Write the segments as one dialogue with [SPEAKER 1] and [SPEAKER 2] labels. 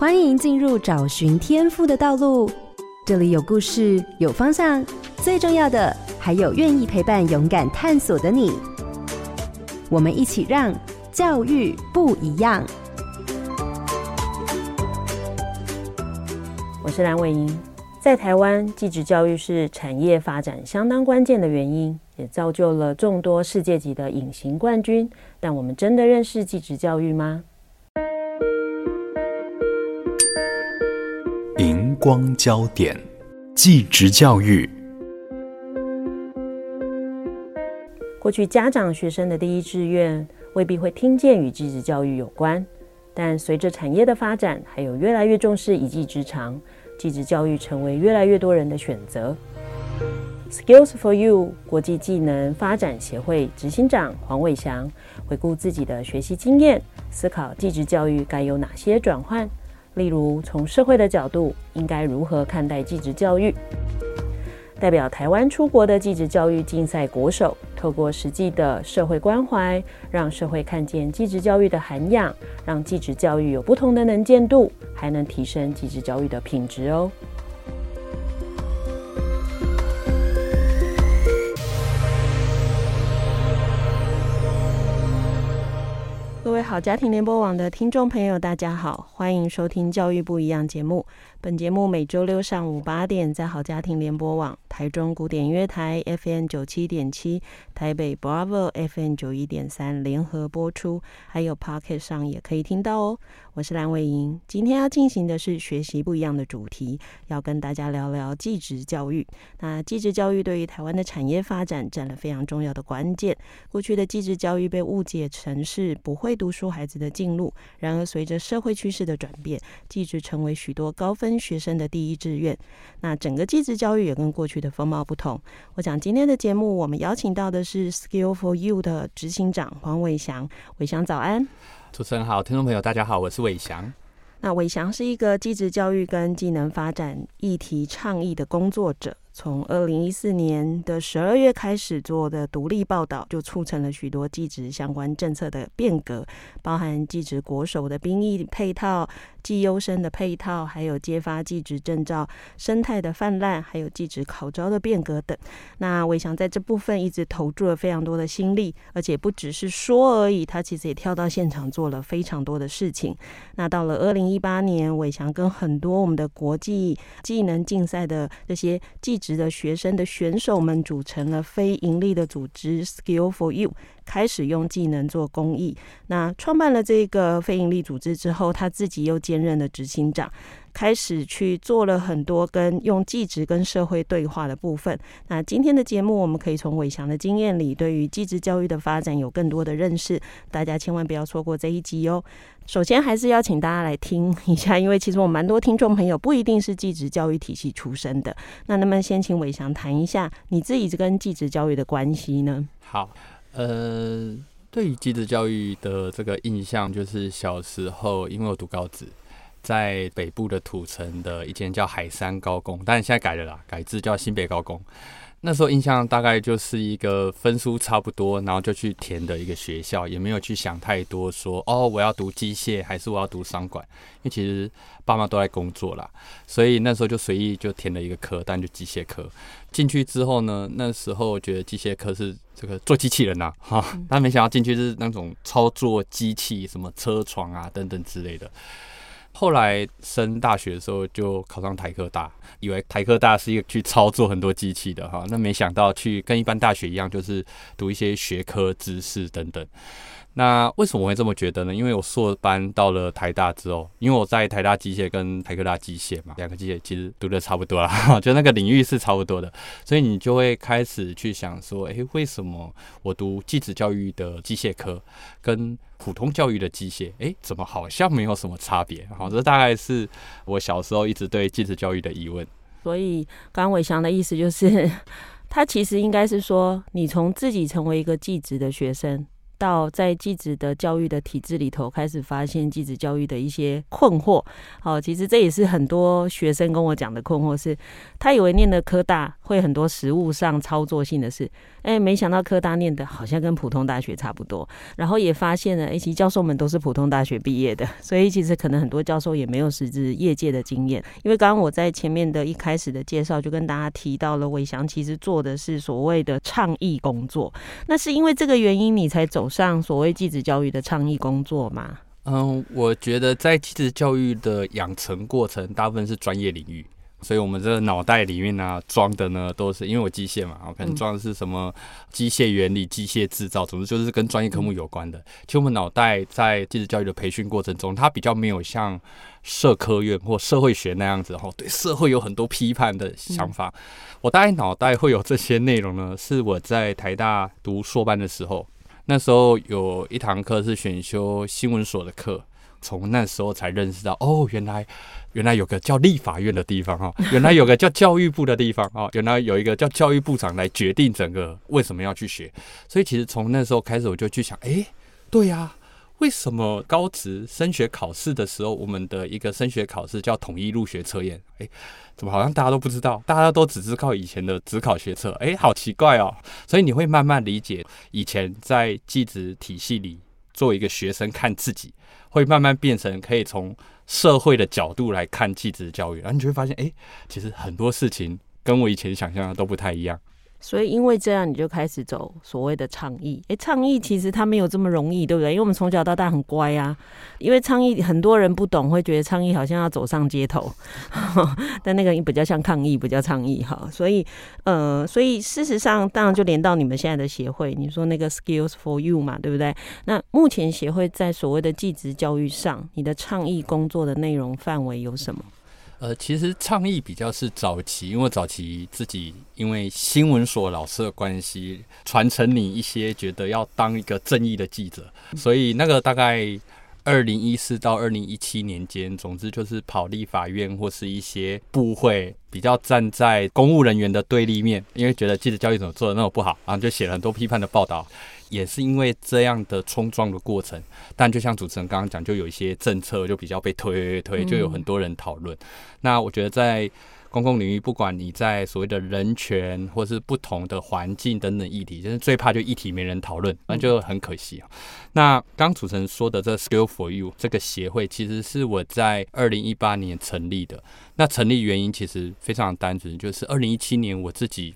[SPEAKER 1] 欢迎进入找寻天赋的道路。这里有故事，有方向，最重要的还有愿意陪伴、勇敢探索的你。我们一起让教育不一样。
[SPEAKER 2] 我是蓝伟英。在台湾，技职教育是产业发展相当关键的原因，也造就了众多世界级的隐形冠军。但我们真的认识技职教育
[SPEAKER 3] 吗？光焦点，技职教育。
[SPEAKER 2] 过去家长、学生的第一志愿未必会听见与技职教育有关，但随着产业的发展，还有越来越重视一技之长。技职教育成为越来越多人的选择。Skills for You 国际技能发展协会执行长黄伟翔回顾自己的学习经验，思考技职教育该有哪些转换。例如，从社会的角度，应该如何看待技职教育？代表台湾出国的技职教育竞赛国手，透过实际的社会关怀，让社会看见技职教育的涵养，让技职教育有不同的能见度，还能提升技职教育的品质哦。各位好，家庭联播网的听众朋友，大家好，欢迎收听《教育不一样》节目。本节目每周六上午八点在好家庭联播网、台中古典音乐台 FM 九七点七、台北 Bravo FM 九一点三联合播出，还有 Pocket 上也可以听到哦。我是蓝伟莹，今天要进行的是学习不一样的主题，要跟大家聊聊技职教育。那技职教育对于台湾的产业发展占了非常重要的关键。过去的技职教育被误解成是不会读书孩子的进路，然而随着社会趋势的转变，技职成为许多高分。跟学生的第一志愿，那整个技职教育也跟过去的风貌不同。我想今天的节目，我们邀请到的是 Skill for You 的执行长黄伟翔。伟翔早安，
[SPEAKER 4] 主持人好，听众朋友大家好，我是伟翔。
[SPEAKER 2] 那伟翔是一个技职教育跟技能发展议题倡议的工作者。从二零一四年的十二月开始做的独立报道，就促成了许多技职相关政策的变革，包含技职国手的兵役配套、技优生的配套，还有揭发技职证照生态的泛滥，还有技职考招的变革等。那伟翔在这部分一直投注了非常多的心力，而且不只是说而已，他其实也跳到现场做了非常多的事情。那到了二零一八年，伟翔跟很多我们的国际技能竞赛的这些技职的学生的选手们组成了非盈利的组织 Skill for You，开始用技能做公益。那创办了这个非盈利组织之后，他自己又兼任了执行长，开始去做了很多跟用技职跟社会对话的部分。那今天的节目，我们可以从伟翔的经验里，对于技职教育的发展有更多的认识。大家千万不要错过这一集哦。首先，还是邀请大家来听一下，因为其实我蛮多听众朋友不一定是技职教育体系出身的。那能不能先请伟翔谈一下你自己跟技职教育的关系呢？
[SPEAKER 4] 好，呃，对于技职教育的这个印象，就是小时候因为我读高职，在北部的土城的一间叫海山高工，但是现在改了啦，改制叫新北高工。那时候印象大概就是一个分数差不多，然后就去填的一个学校，也没有去想太多说，哦，我要读机械还是我要读商管，因为其实爸妈都在工作啦，所以那时候就随意就填了一个科，但就机械科。进去之后呢，那时候觉得机械科是这个做机器人呐、啊，哈，但没想到进去是那种操作机器，什么车床啊等等之类的。后来升大学的时候就考上台科大，以为台科大是一个去操作很多机器的哈，那没想到去跟一般大学一样，就是读一些学科知识等等。那为什么会这么觉得呢？因为我硕班到了台大之后，因为我在台大机械跟台科大机械嘛，两个机械其实读的差不多啦，就那个领域是差不多的，所以你就会开始去想说，诶，为什么我读技职教育的机械科跟普通教育的机械，诶，怎么好像没有什么差别？好，这大概是我小时候一直对技职教育的疑问。
[SPEAKER 2] 所以刚伟翔的意思就是，他其实应该是说，你从自己成为一个技职的学生。到在技职的教育的体制里头，开始发现技职教育的一些困惑。好，其实这也是很多学生跟我讲的困惑是，是他以为念的科大会很多实务上操作性的事，哎，没想到科大念的好像跟普通大学差不多。然后也发现了，哎，其实教授们都是普通大学毕业的，所以其实可能很多教授也没有实质业界的经验。因为刚刚我在前面的一开始的介绍就跟大家提到了，伟翔其实做的是所谓的倡议工作，那是因为这个原因你才走上所谓继职教育的倡议工作吗？
[SPEAKER 4] 嗯，我觉得在继职教育的养成过程，大部分是专业领域。所以，我们这个脑袋里面呢、啊，装的呢，都是因为我机械嘛，我可能装的是什么机械原理、机械制造，总之就是跟专业科目有关的。其实，我们脑袋在继职教育的培训过程中，它比较没有像社科院或社会学那样子，吼，对社会有很多批判的想法。我大概脑袋会有这些内容呢，是我在台大读硕班的时候，那时候有一堂课是选修新闻所的课。从那时候才认识到，哦，原来原来有个叫立法院的地方哦，原来有个叫教育部的地方哦，原来有一个叫教育部长来决定整个为什么要去学。所以其实从那时候开始，我就去想，哎，对呀，为什么高职升学考试的时候，我们的一个升学考试叫统一入学测验？哎，怎么好像大家都不知道？大家都只知道以前的职考学测，哎，好奇怪哦。所以你会慢慢理解，以前在技职体系里。做一个学生看自己，会慢慢变成可以从社会的角度来看技职教育，然后你就会发现，哎，其实很多事情跟我以前想象的都不太一样。
[SPEAKER 2] 所以因为这样，你就开始走所谓的倡议。诶，倡议其实它没有这么容易，对不对？因为我们从小到大很乖啊。因为倡议很多人不懂，会觉得倡议好像要走上街头，但那个比较像抗议，不叫倡议哈。所以，呃，所以事实上，当然就连到你们现在的协会，你说那个 Skills for You 嘛，对不对？那目前协会在所谓的技职教育上，你的倡议工作的内容范围有什么？
[SPEAKER 4] 呃，其实倡议比较是早期，因为早期自己因为新闻所老师的关系，传承你一些觉得要当一个正义的记者，所以那个大概二零一四到二零一七年间，总之就是跑立法院或是一些部会，比较站在公务人员的对立面，因为觉得记者教育怎么做的那么不好，然后就写了很多批判的报道。也是因为这样的冲撞的过程，但就像主持人刚刚讲，就有一些政策就比较被推推，就有很多人讨论。嗯。那我觉得在公共领域，不管你在所谓的人权或是不同的环境等等议题，就是最怕就议题没人讨论，那就很可惜啊。那刚主持人说的这 Skill for You 这个协会，其实是我在二零一八年成立的。那成立原因其实非常单纯，就是二零一七年我自己。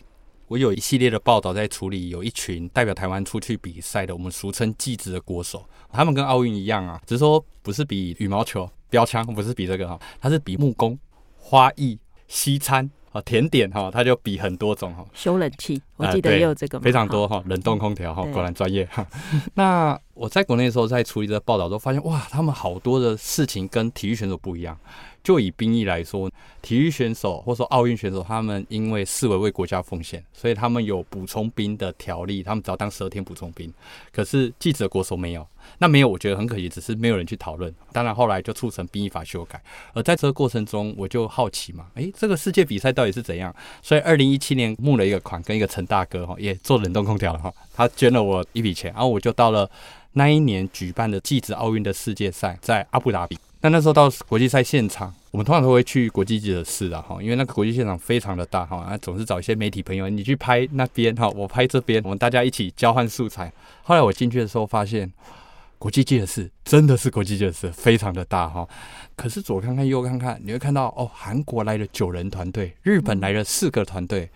[SPEAKER 4] 我有一系列的报道在处理，有一群代表台湾出去比赛的，我们俗称技职的国手，他们跟奥运一样啊，只是说不是比羽毛球、标枪，不是比这个哈，他是比木工、花艺、西餐啊、甜点哈，他就比很多种哈。
[SPEAKER 2] 修冷气，我记得也有这个，
[SPEAKER 4] 非常多哈，冷冻空调哈，果然专业哈。那我在国内的时候在处理这个报道，都发现哇，他们好多的事情跟体育选手不一样。就以兵役来说，体育选手或说奥运选手，他们因为视为为国家奉献，所以他们有补充兵的条例，他们只要当十二天补充兵。可是记者国手没有，那没有，我觉得很可惜，只是没有人去讨论。当然后来就促成兵役法修改。而在这个过程中，我就好奇嘛，诶，这个世界比赛到底是怎样？所以二零一七年募了一个款，跟一个陈大哥哈，也做冷冻空调了哈，他捐了我一笔钱，然后我就到了那一年举办的技职奥运的世界赛，在阿布达比。那那时候到国际赛现场，我们通常都会去国际记者室的哈，因为那个国际现场非常的大哈，啊，总是找一些媒体朋友，你去拍那边哈，我拍这边，我们大家一起交换素材。后来我进去的时候发现，国际记者室真的是国际记者室，非常的大哈。可是左看看右看看，你会看到哦，韩国来了九人团队，日本来了四个团队，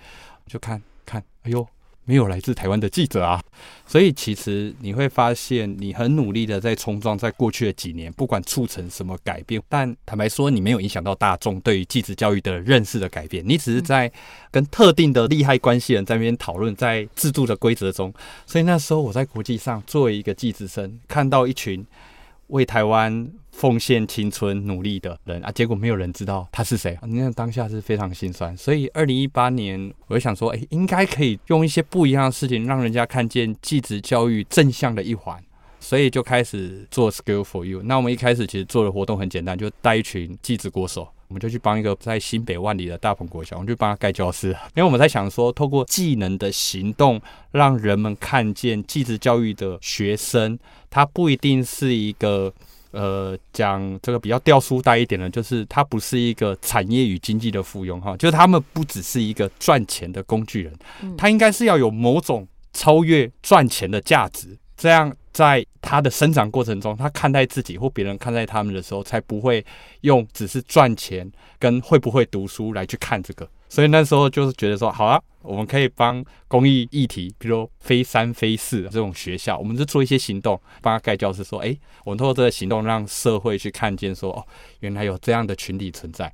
[SPEAKER 4] 就看看，哎呦。没有来自台湾的记者啊，所以其实你会发现，你很努力的在冲撞，在过去的几年，不管促成什么改变，但坦白说，你没有影响到大众对于技职教育的认识的改变，你只是在跟特定的利害关系人在那边讨论，在制度的规则中。所以那时候我在国际上作为一个技职生，看到一群为台湾。奉献青春努力的人啊，结果没有人知道他是谁。你看当下是非常心酸。所以二零一八年，我就想说，哎，应该可以用一些不一样的事情，让人家看见技职教育正向的一环。所以就开始做 Skill for You。那我们一开始其实做的活动很简单，就带一群技职国手我们就去帮一个在新北万里的大鹏国小，我们就帮他盖教室。因为我们在想说，透过技能的行动，让人们看见技职教育的学生，他不一定是一个呃讲这个比较掉书袋一点的，就是他不是一个产业与经济的附庸哈，就是他们不只是一个赚钱的工具人，他应该是要有某种超越赚钱的价值，这样。在他的生长过程中，他看待自己或别人看待他们的时候，才不会用只是赚钱跟会不会读书来去看这个。所以那时候就是觉得说，好啊，我们可以帮公益议题，比如非三非四这种学校，我们就做一些行动，帮他盖教室，说，哎，我们通过这个行动，让社会去看见说，哦，原来有这样的群体存在。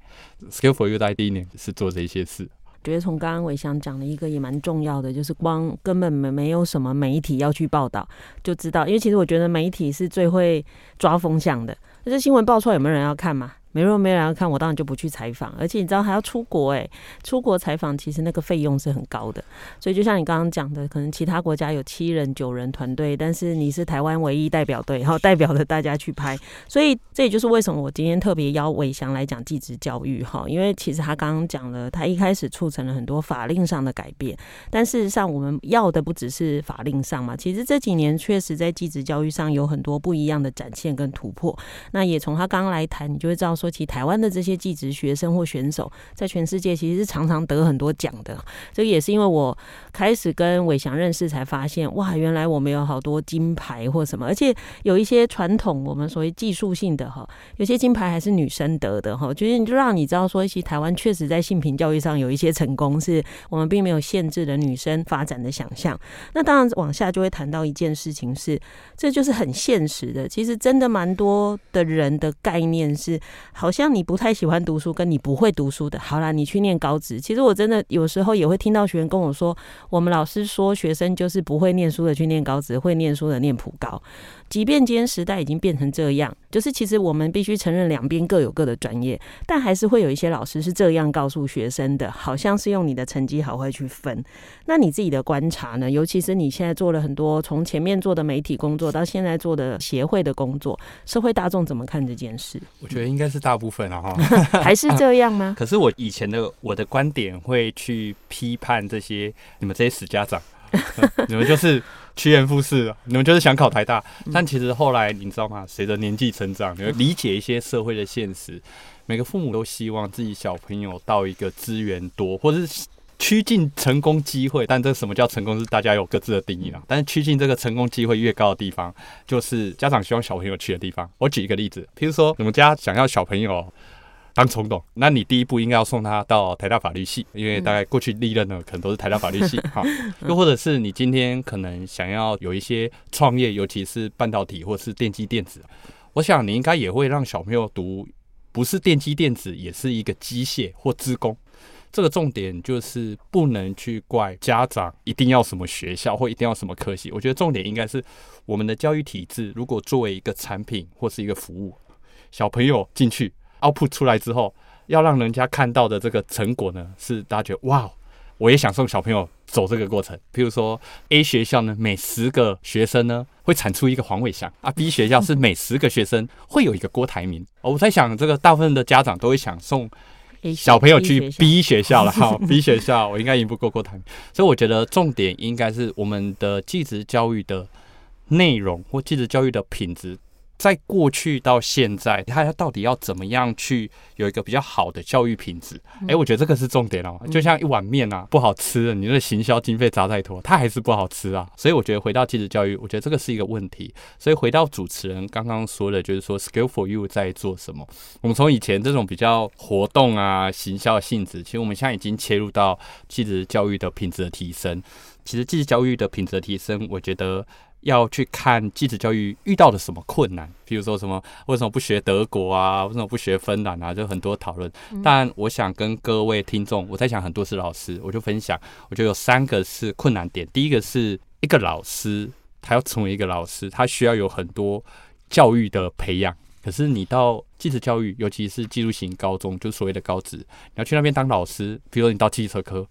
[SPEAKER 4] Skill for You 在第一年是做这些事。
[SPEAKER 2] 觉得从刚刚伟翔讲的一个也蛮重要的，就是光根本没没有什么媒体要去报道，就知道，因为其实我觉得媒体是最会抓风向的，这新闻爆出来有没有人要看嘛？没若没人要看，我当然就不去采访。而且你知道还要出国诶，出国采访其实那个费用是很高的。所以就像你刚刚讲的，可能其他国家有七人九人团队，但是你是台湾唯一代表队，然后代表着大家去拍。所以这也就是为什么我今天特别邀伟翔来讲继职教育哈，因为其实他刚刚讲了，他一开始促成了很多法令上的改变，但事实上我们要的不只是法令上嘛，其实这几年确实在继职教育上有很多不一样的展现跟突破。那也从他刚刚来谈，你就会知道。说起台湾的这些技职学生或选手，在全世界其实是常常得很多奖的。这个也是因为我开始跟伟翔认识，才发现哇，原来我们有好多金牌或什么，而且有一些传统我们所谓技术性的哈，有些金牌还是女生得的哈。就是就让你知道说，其实台湾确实在性平教育上有一些成功，是我们并没有限制了女生发展的想象。那当然往下就会谈到一件事情是，这就是很现实的。其实真的蛮多的人的概念是。好像你不太喜欢读书，跟你不会读书的，好啦，你去念高职。其实我真的有时候也会听到学员跟我说，我们老师说学生就是不会念书的去念高职，会念书的念普高。即便今天时代已经变成这样，就是其实我们必须承认两边各有各的专业，但还是会有一些老师是这样告诉学生的，好像是用你的成绩好坏去分。那你自己的观察呢？尤其是你现在做了很多从前面做的媒体工作到现在做的协会的工作，社会大众怎么看这件事？
[SPEAKER 4] 我觉得应该是大部分啊，哈，
[SPEAKER 2] 还是这样吗？
[SPEAKER 4] 可是我以前的我的观点会去批判这些你们这些死家长。你们就是趋炎附势，你们就是想考台大，但其实后来你知道吗？随着年纪成长，你会理解一些社会的现实。每个父母都希望自己小朋友到一个资源多，或者是趋近成功机会。但这什么叫成功，是大家有各自的定义啦。但是趋近这个成功机会越高的地方，就是家长希望小朋友去的地方。我举一个例子，譬如说，你们家想要小朋友。当冲动，那你第一步应该要送他到台大法律系，因为大概过去历任呢可能都是台大法律系。哈，又或者是你今天可能想要有一些创业，尤其是半导体或是电机电子，我想你应该也会让小朋友读，不是电机电子，也是一个机械或资工。这个重点就是不能去怪家长一定要什么学校或一定要什么科系，我觉得重点应该是我们的教育体制，如果作为一个产品或是一个服务，小朋友进去。output 出来之后，要让人家看到的这个成果呢，是大家觉得哇，我也想送小朋友走这个过程。譬如说，A 学校呢，每十个学生呢会产出一个黄伟翔啊；B 学校是每十个学生会有一个郭台铭。我在想，这个大部分的家长都会想送小朋友去 B 学校了哈，B 学校我应该赢不过郭台铭。所以我觉得重点应该是我们的继职教育的内容或继职教育的品质。在过去到现在，他到底要怎么样去有一个比较好的教育品质？哎，我觉得这个是重点哦。就像一碗面啊，不好吃，你的行销经费砸再多，它还是不好吃啊。所以我觉得回到技职教育，我觉得这个是一个问题。所以回到主持人刚刚说的，就是说 Skill for You 在做什么？我们从以前这种比较活动啊、行销的性质，其实我们现在已经切入到技职教育的品质的提升。其实技职教育的品质的提升，我觉得。要去看继子教育遇到了什么困难，比如说什么为什么不学德国啊，为什么不学芬兰啊，就很多讨论。但我想跟各位听众，我在想很多是老师，我就分享，我觉得有三个是困难点。第一个是一个老师，他要成为一个老师，他需要有很多教育的培养。可是你到技职教育，尤其是技术型高中，就所谓的高职，你要去那边当老师，比如说你到汽车科，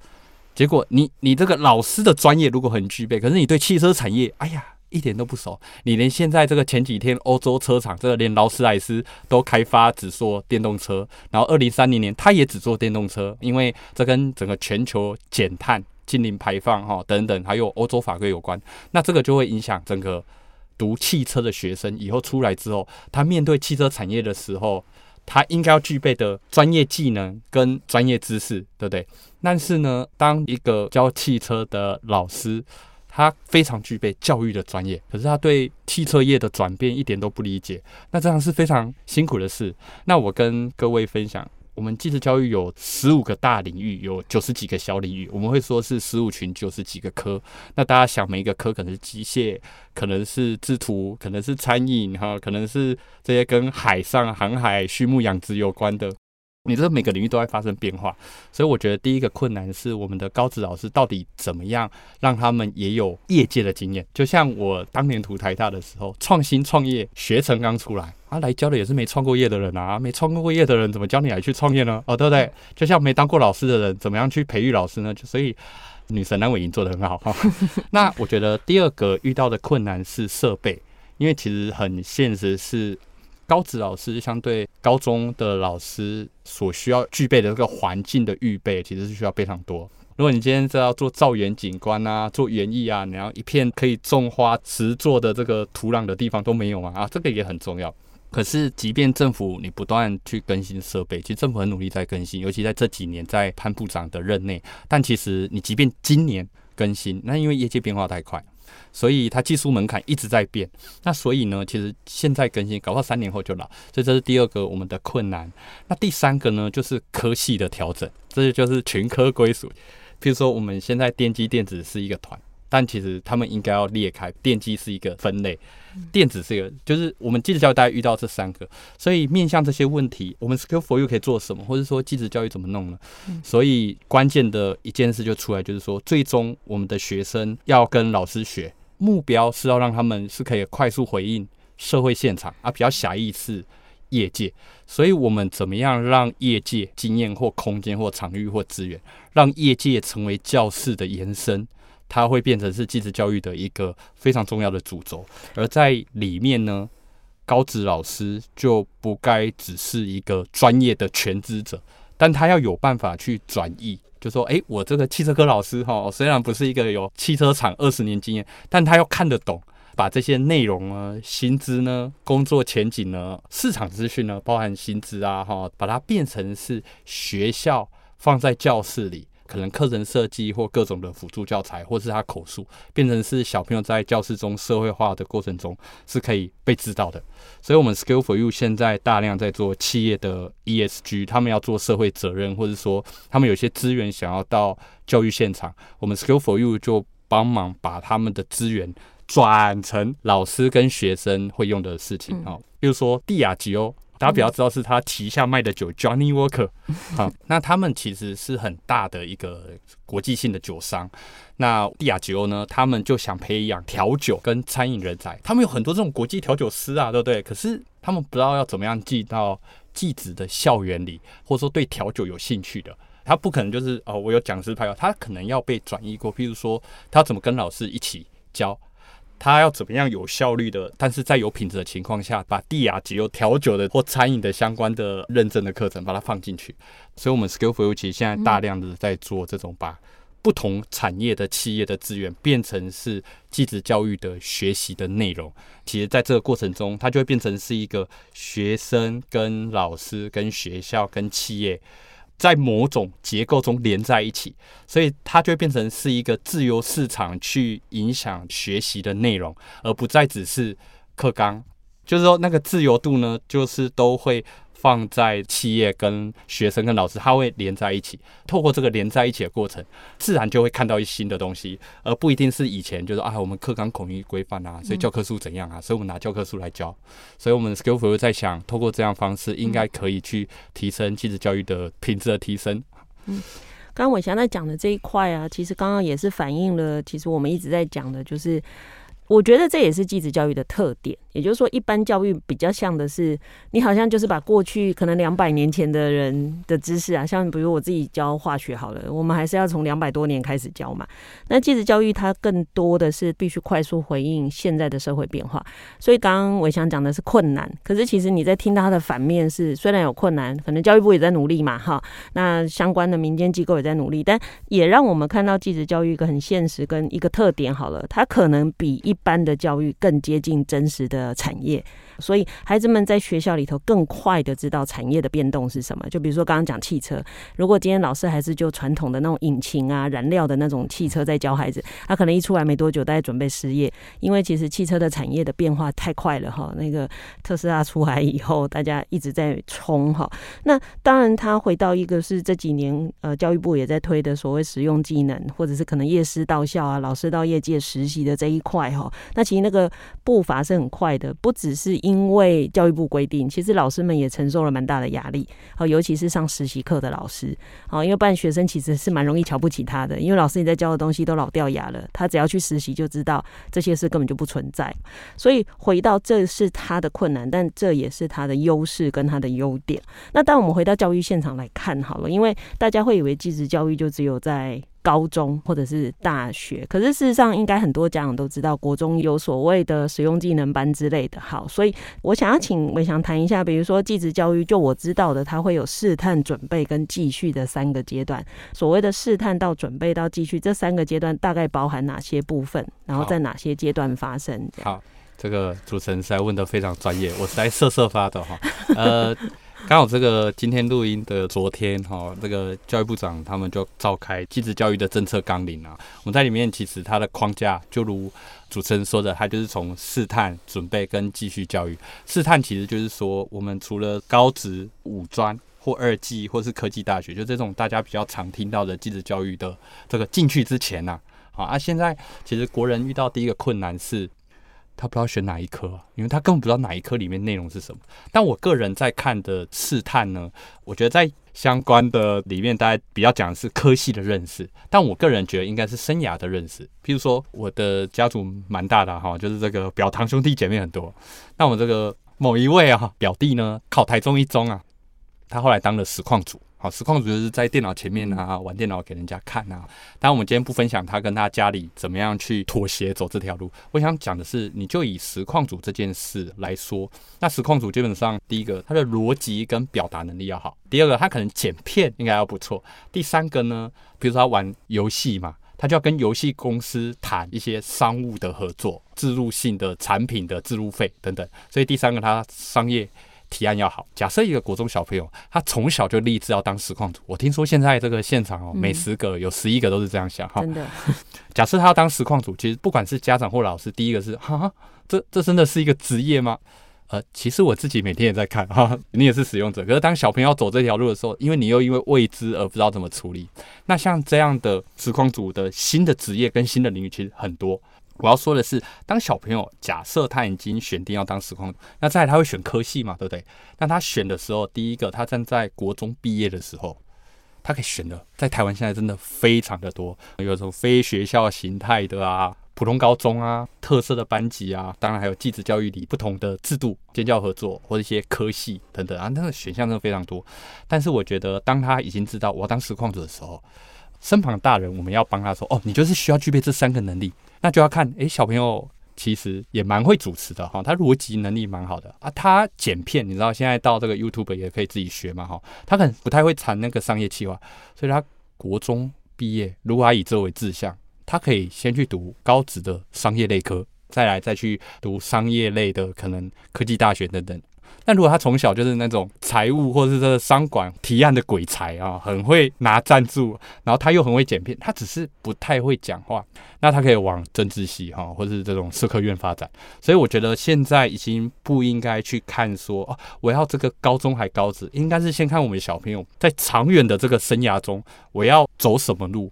[SPEAKER 4] 结果你你这个老师的专业如果很具备，可是你对汽车产业，哎呀。一点都不熟。你连现在这个前几天欧洲车厂这个连劳斯莱斯都开发只做电动车，然后二零三零年它也只做电动车，因为这跟整个全球减碳、净零排放哈等等，还有欧洲法规有关。那这个就会影响整个读汽车的学生以后出来之后，他面对汽车产业的时候。他应该要具备的专业技能跟专业知识，对不对？但是呢，当一个教汽车的老师，他非常具备教育的专业，可是他对汽车业的转变一点都不理解，那这样是非常辛苦的事。那我跟各位分享。我们技职教育有十五个大领域，有九十几个小领域。我们会说是十五群九十几个科。那大家想，每一个科可能是机械，可能是制图，可能是餐饮，哈，可能是这些跟海上航海、畜牧养殖有关的。你这每个领域都在发生变化，所以我觉得第一个困难是我们的高职老师到底怎么样让他们也有业界的经验。就像我当年读台大的时候，创新创业学程刚出来，啊，来教的也是没创过业的人啊，没创过业的人怎么教你来去创业呢？哦，对不对？就像没当过老师的人，怎么样去培育老师呢？就所以女神蓝伟莹做的很好哈。那我觉得第二个遇到的困难是设备，因为其实很现实是。高职老师相对高中的老师所需要具备的这个环境的预备，其实是需要非常多。如果你今天是要做造园景观啊，做园艺啊，然后一片可以种花、植作的这个土壤的地方都没有啊，啊，这个也很重要。可是，即便政府你不断去更新设备，其实政府很努力在更新，尤其在这几年在潘部长的任内，但其实你即便今年更新，那因为业界变化太快。所以它技术门槛一直在变，那所以呢，其实现在更新，搞不好三年后就老，所以这是第二个我们的困难。那第三个呢，就是科系的调整，这就是群科归属。譬如说，我们现在电机电子是一个团，但其实他们应该要裂开，电机是一个分类，电子是一个，就是我们技职教育大概遇到这三个，所以面向这些问题，我们 Skill for You 可以做什么，或者说技职教育怎么弄呢？所以关键的一件事就出来，就是说，最终我们的学生要跟老师学。目标是要让他们是可以快速回应社会现场，啊比较狭义是业界。所以，我们怎么样让业界经验或空间或场域或资源，让业界成为教室的延伸，它会变成是继职教育的一个非常重要的主轴。而在里面呢，高职老师就不该只是一个专业的全职者，但他要有办法去转译。就说，哎，我这个汽车科老师哈，虽然不是一个有汽车厂二十年经验，但他要看得懂，把这些内容呢、薪资呢、工作前景呢、市场资讯呢，包含薪资啊哈，把它变成是学校放在教室里。可能课程设计或各种的辅助教材，或是他口述，变成是小朋友在教室中社会化的过程中是可以被知道的。所以，我们 Skill for You 现在大量在做企业的 ESG，他们要做社会责任，或者说他们有些资源想要到教育现场，我们 Skill for You 就帮忙把他们的资源转成老师跟学生会用的事情啊，比如说蒂亚吉欧。大家比较知道是他旗下卖的酒，Johnny Walker，好，那他们其实是很大的一个国际性的酒商。那帝亚吉欧呢，他们就想培养调酒跟餐饮人才，他们有很多这种国际调酒师啊，对不对？可是他们不知道要怎么样进到继子的校园里，或者说对调酒有兴趣的，他不可能就是哦，我有讲师派，他可能要被转移过，譬如说他怎么跟老师一起教。他要怎么样有效率的，但是在有品质的情况下，把地亚吉欧调酒的或餐饮的相关的认证的课程把它放进去。所以，我们 Skillful 其实现在大量的在做这种把不同产业的企业的资源变成是继职教育的学习的内容。其实，在这个过程中，它就会变成是一个学生跟老师跟学校跟企业。在某种结构中连在一起，所以它就会变成是一个自由市场去影响学习的内容，而不再只是课纲。就是说，那个自由度呢，就是都会。放在企业跟学生跟老师，他会连在一起。透过这个连在一起的过程，自然就会看到一新的东西，而不一定是以前就是啊，我们课纲统一规范啊，所以教科书怎样啊，所以我们拿教科书来教。所以我们 Skill for You 在想，透过这样方式，应该可以去提升技职教育的品质的提升。
[SPEAKER 2] 嗯，刚刚伟翔在讲的这一块啊，其实刚刚也是反映了，其实我们一直在讲的，就是。我觉得这也是继职教育的特点。也就是说，一般教育比较像的是，你好像就是把过去可能两百年前的人的知识啊，像比如我自己教化学好了，我们还是要从两百多年开始教嘛。那继职教育它更多的是必须快速回应现在的社会变化。所以刚刚我想讲的是困难，可是其实你在听到它的反面是，虽然有困难，可能教育部也在努力嘛，哈，那相关的民间机构也在努力，但也让我们看到继职教育一个很现实跟一个特点好了，它可能比一般的教育更接近真实的。产业，所以孩子们在学校里头更快的知道产业的变动是什么。就比如说刚刚讲汽车，如果今天老师还是就传统的那种引擎啊、燃料的那种汽车在教孩子，他可能一出来没多久，大家准备失业，因为其实汽车的产业的变化太快了哈。那个特斯拉出来以后，大家一直在冲哈。那当然，他回到一个是这几年呃教育部也在推的所谓实用技能，或者是可能业师到校啊，老师到业界实习的这一块哈。那其实那个步伐是很快。的不只是因为教育部规定，其实老师们也承受了蛮大的压力，好，尤其是上实习课的老师，好，因为不然学生其实是蛮容易瞧不起他的，因为老师你在教的东西都老掉牙了，他只要去实习就知道这些事根本就不存在，所以回到这是他的困难，但这也是他的优势跟他的优点。那当我们回到教育现场来看好了，因为大家会以为技职教育就只有在高中或者是大学，可是事实上，应该很多家长都知道，国中有所谓的实用技能班之类的。好，所以我想要请伟翔谈一下，比如说继职教育，就我知道的，它会有试探、准备跟继续的三个阶段。所谓的试探到准备到继续这三个阶段，大概包含哪些部分？然后在哪些阶段发生？
[SPEAKER 4] 好，这个主持人实在问的非常专业，我实在瑟瑟发抖哈。呃。刚好这个今天录音的昨天哈，这个教育部长他们就召开继职教育的政策纲领啊。我们在里面其实它的框架就如主持人说的，它就是从试探、准备跟继续教育。试探其实就是说，我们除了高职、五专或二技或是科技大学，就这种大家比较常听到的继职教育的这个进去之前呐，啊，啊，现在其实国人遇到第一个困难是。他不知道选哪一科，因为他根本不知道哪一科里面内容是什么。但我个人在看的试探呢，我觉得在相关的里面，大家比较讲的是科系的认识。但我个人觉得应该是生涯的认识。譬如说，我的家族蛮大的哈，就是这个表堂兄弟姐妹很多。那我这个某一位啊表弟呢，考台中一中啊，他后来当了实况主。好，实况组就是在电脑前面啊，玩电脑给人家看啊。当然，我们今天不分享他跟他家里怎么样去妥协走这条路。我想讲的是，你就以实况组这件事来说，那实况组基本上第一个，他的逻辑跟表达能力要好；第二个，他可能剪片应该要不错；第三个呢，比如说他玩游戏嘛，他就要跟游戏公司谈一些商务的合作、置入性的产品的置入费等等。所以第三个，他商业。提案要好。假设一个国中小朋友，他从小就立志要当实况主。我听说现在这个现场哦，每十个有十一个都是这样想哈。真的。假设他要当实况主，其实不管是家长或老师，第一个是哈，这这真的是一个职业吗？呃，其实我自己每天也在看哈，你也是使用者。可是当小朋友走这条路的时候，因为你又因为未知而不知道怎么处理。那像这样的实况组的新的职业跟新的领域其实很多。我要说的是，当小朋友假设他已经选定要当实况，那再他会选科系嘛，对不对？那他选的时候，第一个他站在国中毕业的时候，他可以选的，在台湾现在真的非常的多，有种非学校形态的啊，普通高中啊，特色的班级啊，当然还有技职教育里不同的制度、尖教合作或者一些科系等等啊，那个选项真的非常多。但是我觉得，当他已经知道我要当实况者的时候，身旁的大人我们要帮他说，哦，你就是需要具备这三个能力。那就要看，诶、小朋友其实也蛮会主持的哈，他逻辑能力蛮好的啊，他剪片，你知道现在到这个 YouTube 也可以自己学嘛哈，他可能不太会谈那个商业企划，所以他国中毕业，如果他以这为志向，他可以先去读高职的商业类科，再来再去读商业类的可能科技大学等等。但如果他从小就是那种财务或者是这个商管提案的鬼才啊，很会拿赞助，然后他又很会剪片，他只是不太会讲话，那他可以往政治系哈，或是这种社科院发展。所以我觉得现在已经不应该去看说哦，我要这个高中还高职，应该是先看我们小朋友在长远的这个生涯中，我要走什么路。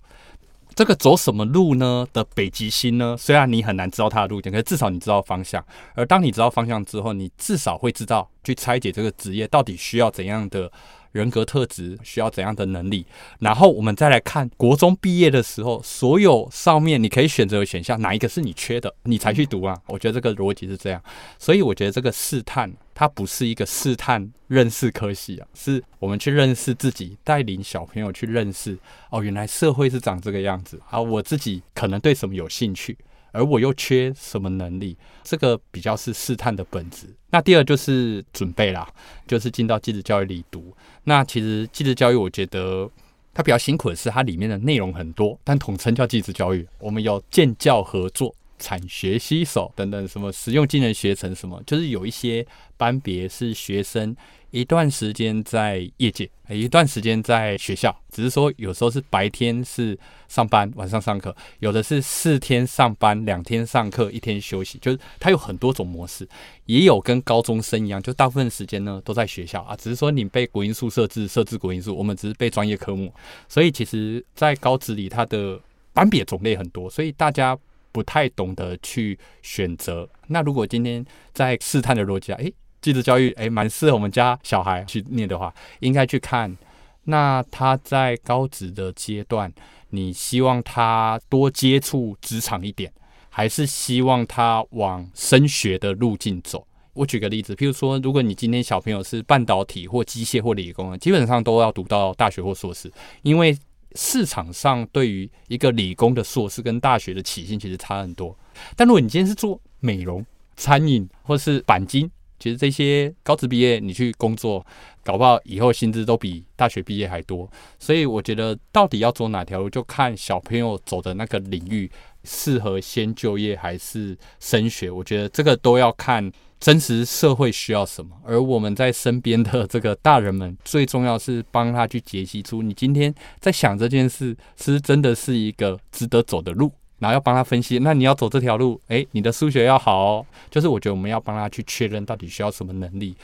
[SPEAKER 4] 这个走什么路呢？的北极星呢？虽然你很难知道它的路径，可是至少你知道方向。而当你知道方向之后，你至少会知道去拆解这个职业到底需要怎样的人格特质需要怎样的能力，然后我们再来看国中毕业的时候，所有上面你可以选择的选项，哪一个是你缺的，你才去读啊？我觉得这个逻辑是这样，所以我觉得这个试探它不是一个试探认识科系啊，是我们去认识自己，带领小朋友去认识哦，原来社会是长这个样子啊，我自己可能对什么有兴趣。而我又缺什么能力？这个比较是试探的本质。那第二就是准备啦，就是进到技职教育里读。那其实技职教育，我觉得它比较辛苦的是，它里面的内容很多，但统称叫技职教育。我们有建教合作、产学携手等等，什么实用技能学成什么，就是有一些班别是学生。一段时间在业界，一段时间在学校，只是说有时候是白天是上班，晚上上课；有的是四天上班，两天上课，一天休息，就是它有很多种模式。也有跟高中生一样，就大部分时间呢都在学校啊，只是说你被国英数设置设置国英数，我们只是背专业科目。所以其实，在高职里，它的班别种类很多，所以大家不太懂得去选择。那如果今天在试探的逻辑下，诶。技职教育，诶，蛮适合我们家小孩去念的话，应该去看。那他在高职的阶段，你希望他多接触职场一点，还是希望他往升学的路径走？我举个例子，譬如说，如果你今天小朋友是半导体或机械或理工，基本上都要读到大学或硕士，因为市场上对于一个理工的硕士跟大学的起薪其实差很多。但如果你今天是做美容、餐饮或是钣金，其实这些高职毕业，你去工作，搞不好以后薪资都比大学毕业还多。所以我觉得，到底要走哪条路，就看小朋友走的那个领域适合先就业还是升学。我觉得这个都要看真实社会需要什么。而我们在身边的这个大人们，最重要是帮他去解析出，你今天在想这件事，是真的是一个值得走的路。然后要帮他分析，那你要走这条路，诶，你的数学要好哦。就是我觉得我们要帮他去确认到底需要什么能力。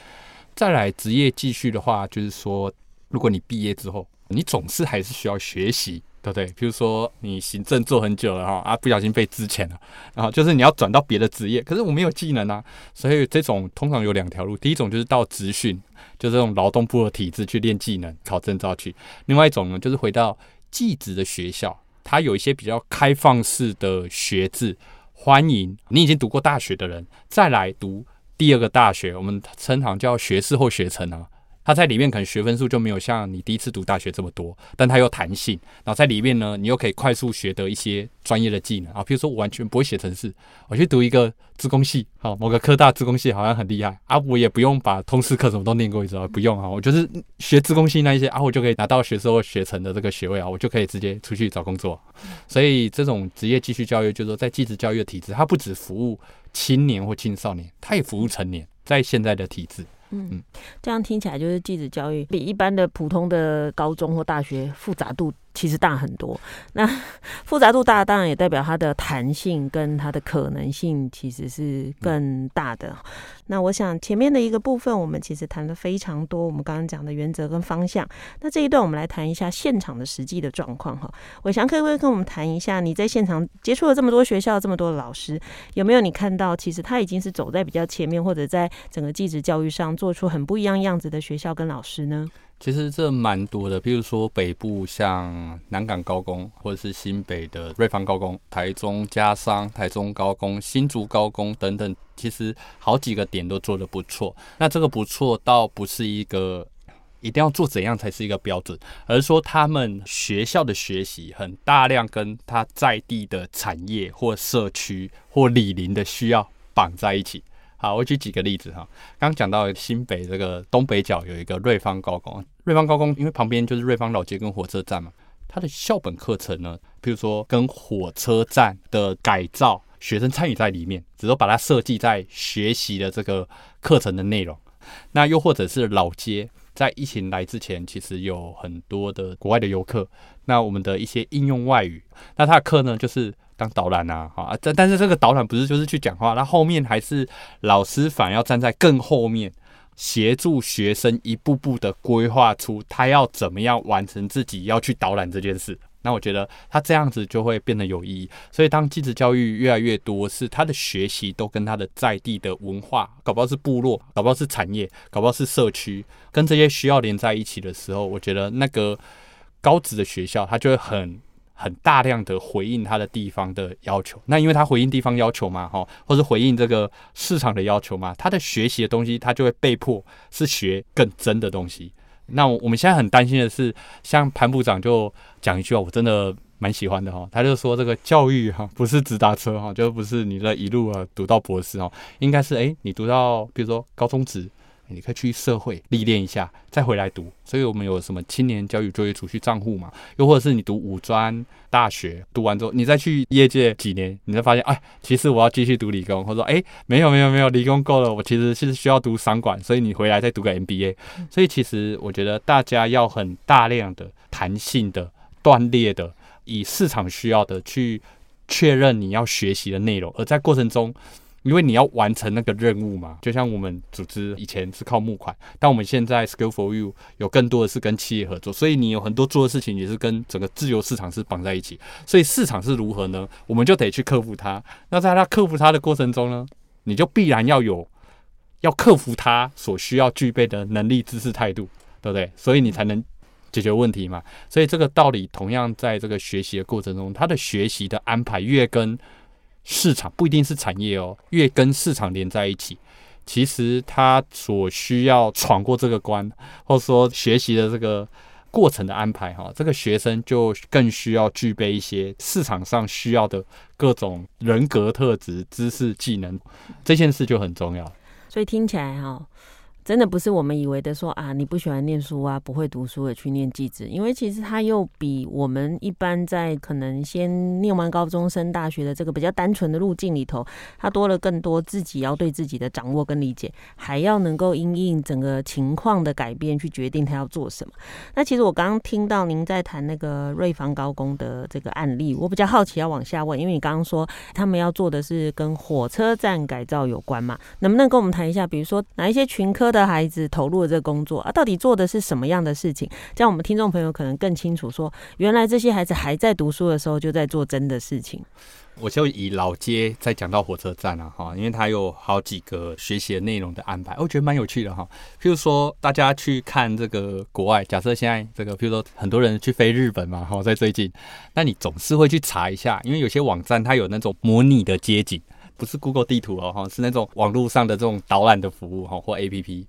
[SPEAKER 4] 再来职业继续的话，就是说，如果你毕业之后，你总是还是需要学习，对不对？比如说你行政做很久了哈，啊，不小心被资遣了，然后就是你要转到别的职业，可是我没有技能啊，所以这种通常有两条路，第一种就是到职训，就这种劳动部的体制去练技能、考证照去；另外一种呢，就是回到技职的学校。它有一些比较开放式的学制，欢迎你已经读过大学的人再来读第二个大学，我们称行叫学士后学程啊。它在里面可能学分数就没有像你第一次读大学这么多，但它有弹性。然后在里面呢，你又可以快速学得一些专业的技能啊。比如说我完全不会写程式，我去读一个资工系，好，某个科大资工系好像很厉害啊，我也不用把通识课什么都念过一次啊，不用啊，我就是学资工系那一些啊，我就可以拿到学士后学成的这个学位啊，我就可以直接出去找工作。所以这种职业继续教育，就是说在继职教育的体制，它不只服务青年或青少年，它也服务成年，在现在的体制。
[SPEAKER 2] 嗯，这样听起来就是继子教育比一般的普通的高中或大学复杂度其实大很多。那 复杂度大，当然也代表它的弹性跟它的可能性其实是更大的。那我想前面的一个部分，我们其实谈了非常多，我们刚刚讲的原则跟方向。那这一段我们来谈一下现场的实际的状况哈。伟翔可不可以跟我们谈一下，你在现场接触了这么多学校，这么多的老师，有没有你看到其实他已经是走在比较前面，或者在整个技职教育上做出很不一样样子的学校跟老师呢？
[SPEAKER 4] 其实这蛮多的，比如说北部像南港高工，或者是新北的瑞芳高工、台中嘉商、台中高工、新竹高工等等，其实好几个点都做得不错。那这个不错，倒不是一个一定要做怎样才是一个标准，而是说他们学校的学习很大量跟他在地的产业或社区或里邻的需要绑在一起。好，我举几个例子哈。刚讲到新北这个东北角有一个瑞芳高工，瑞芳高工因为旁边就是瑞芳老街跟火车站嘛，它的校本课程呢，比如说跟火车站的改造，学生参与在里面，只是把它设计在学习的这个课程的内容。那又或者是老街，在疫情来之前，其实有很多的国外的游客，那我们的一些应用外语，那他的课呢就是。当导览啊，啊，但但是这个导览不是就是去讲话，那后面还是老师反而要站在更后面，协助学生一步步的规划出他要怎么样完成自己要去导览这件事。那我觉得他这样子就会变得有意义。所以当技职教育越来越多，是他的学习都跟他的在地的文化，搞不好是部落，搞不好是产业，搞不好是社区，跟这些需要连在一起的时候，我觉得那个高职的学校，他就会很。很大量的回应他的地方的要求，那因为他回应地方要求嘛，哈，或者回应这个市场的要求嘛，他的学习的东西，他就会被迫是学更真的东西。那我们现在很担心的是，像潘部长就讲一句话，我真的蛮喜欢的哈，他就说这个教育哈不是直达车哈，就不是你这一路啊读到博士哦，应该是诶，你读到比如说高中职。你可以去社会历练一下，再回来读。所以我们有什么青年教育就业储蓄账户嘛？又或者是你读五专大学，读完之后你再去业界几年，你才发现，哎，其实我要继续读理工，或者说，哎，没有没有没有，理工够了，我其实是需要读商管，所以你回来再读个 MBA。所以其实我觉得大家要很大量的弹性的断裂的，以市场需要的去确认你要学习的内容，而在过程中。因为你要完成那个任务嘛，就像我们组织以前是靠募款，但我们现在 Skill for You 有更多的是跟企业合作，所以你有很多做的事情也是跟整个自由市场是绑在一起。所以市场是如何呢？我们就得去克服它。那在它克服它的过程中呢，你就必然要有要克服它所需要具备的能力、知识、态度，对不对？所以你才能解决问题嘛。所以这个道理同样在这个学习的过程中，它的学习的安排越跟。市场不一定是产业哦，越跟市场连在一起，其实他所需要闯过这个关，或者说学习的这个过程的安排哈，这个学生就更需要具备一些市场上需要的各种人格特质、知识、技能，这件事就很重要。
[SPEAKER 2] 所以听起来哈。真的不是我们以为的说啊，你不喜欢念书啊，不会读书的去念技职，因为其实他又比我们一般在可能先念完高中升大学的这个比较单纯的路径里头，他多了更多自己要对自己的掌握跟理解，还要能够因应整个情况的改变去决定他要做什么。那其实我刚刚听到您在谈那个瑞芳高工的这个案例，我比较好奇要往下问，因为你刚刚说他们要做的是跟火车站改造有关嘛，能不能跟我们谈一下，比如说哪一些群科的孩子投入了这个工作啊，到底做的是什么样的事情？这样我们听众朋友可能更清楚说，原来这些孩子还在读书的时候就在做真的事情。
[SPEAKER 4] 我就以老街再讲到火车站了哈，因为它有好几个学习的内容的安排，我觉得蛮有趣的哈。譬如说，大家去看这个国外，假设现在这个，譬如说很多人去飞日本嘛，哈，在最近，那你总是会去查一下，因为有些网站它有那种模拟的街景，不是 Google 地图哦，哈，是那种网络上的这种导览的服务哈，或 APP。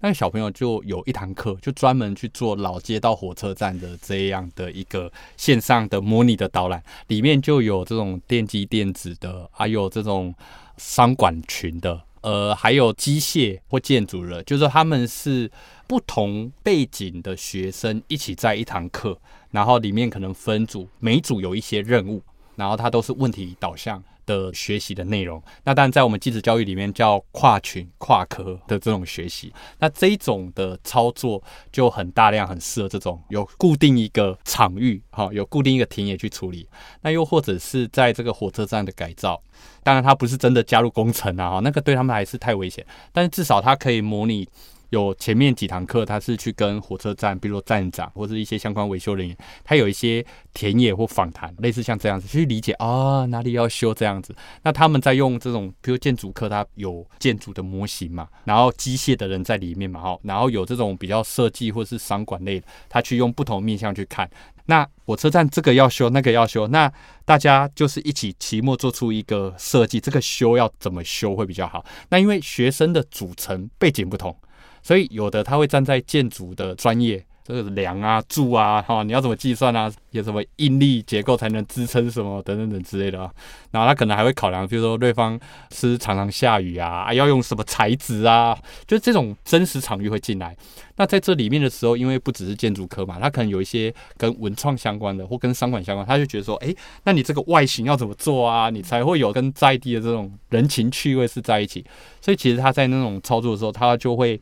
[SPEAKER 4] 那个小朋友就有一堂课，就专门去做老街到火车站的这样的一个线上的模拟的导览，里面就有这种电机电子的，还有这种商管群的，呃，还有机械或建筑的，就是他们是不同背景的学生一起在一堂课，然后里面可能分组，每组有一些任务，然后它都是问题导向。的学习的内容，那当然在我们技职教育里面叫跨群跨科的这种学习，那这一种的操作就很大量，很适合这种有固定一个场域，哈，有固定一个田野去处理。那又或者是在这个火车站的改造，当然它不是真的加入工程啊，哈，那个对他们还是太危险，但是至少它可以模拟。有前面几堂课，他是去跟火车站，比如站长或者一些相关维修人员，他有一些田野或访谈，类似像这样子去理解啊、哪里要修这样子。那他们在用这种，比如建筑课，他有建筑的模型嘛，然后机械的人在里面嘛，哈，然后有这种比较设计或是商管类，他去用不同面向去看。那火车站这个要修，那个要修，那大家就是一起期末做出一个设计，这个修要怎么修会比较好？那因为学生的组成背景不同。所以有的他会站在建筑的专业，这个梁啊、柱啊，哈，你要怎么计算啊？有什么应力结构才能支撑什么等等等之类的啊。然后他可能还会考量，比如说对方是常常下雨啊，要用什么材质啊？就这种真实场域会进来。那在这里面的时候，因为不只是建筑科嘛，他可能有一些跟文创相关的或跟商管相关，他就觉得说，哎，那你这个外形要怎么做啊？你才会有跟在地的这种人情趣味是在一起。所以其实他在那种操作的时候，他就会。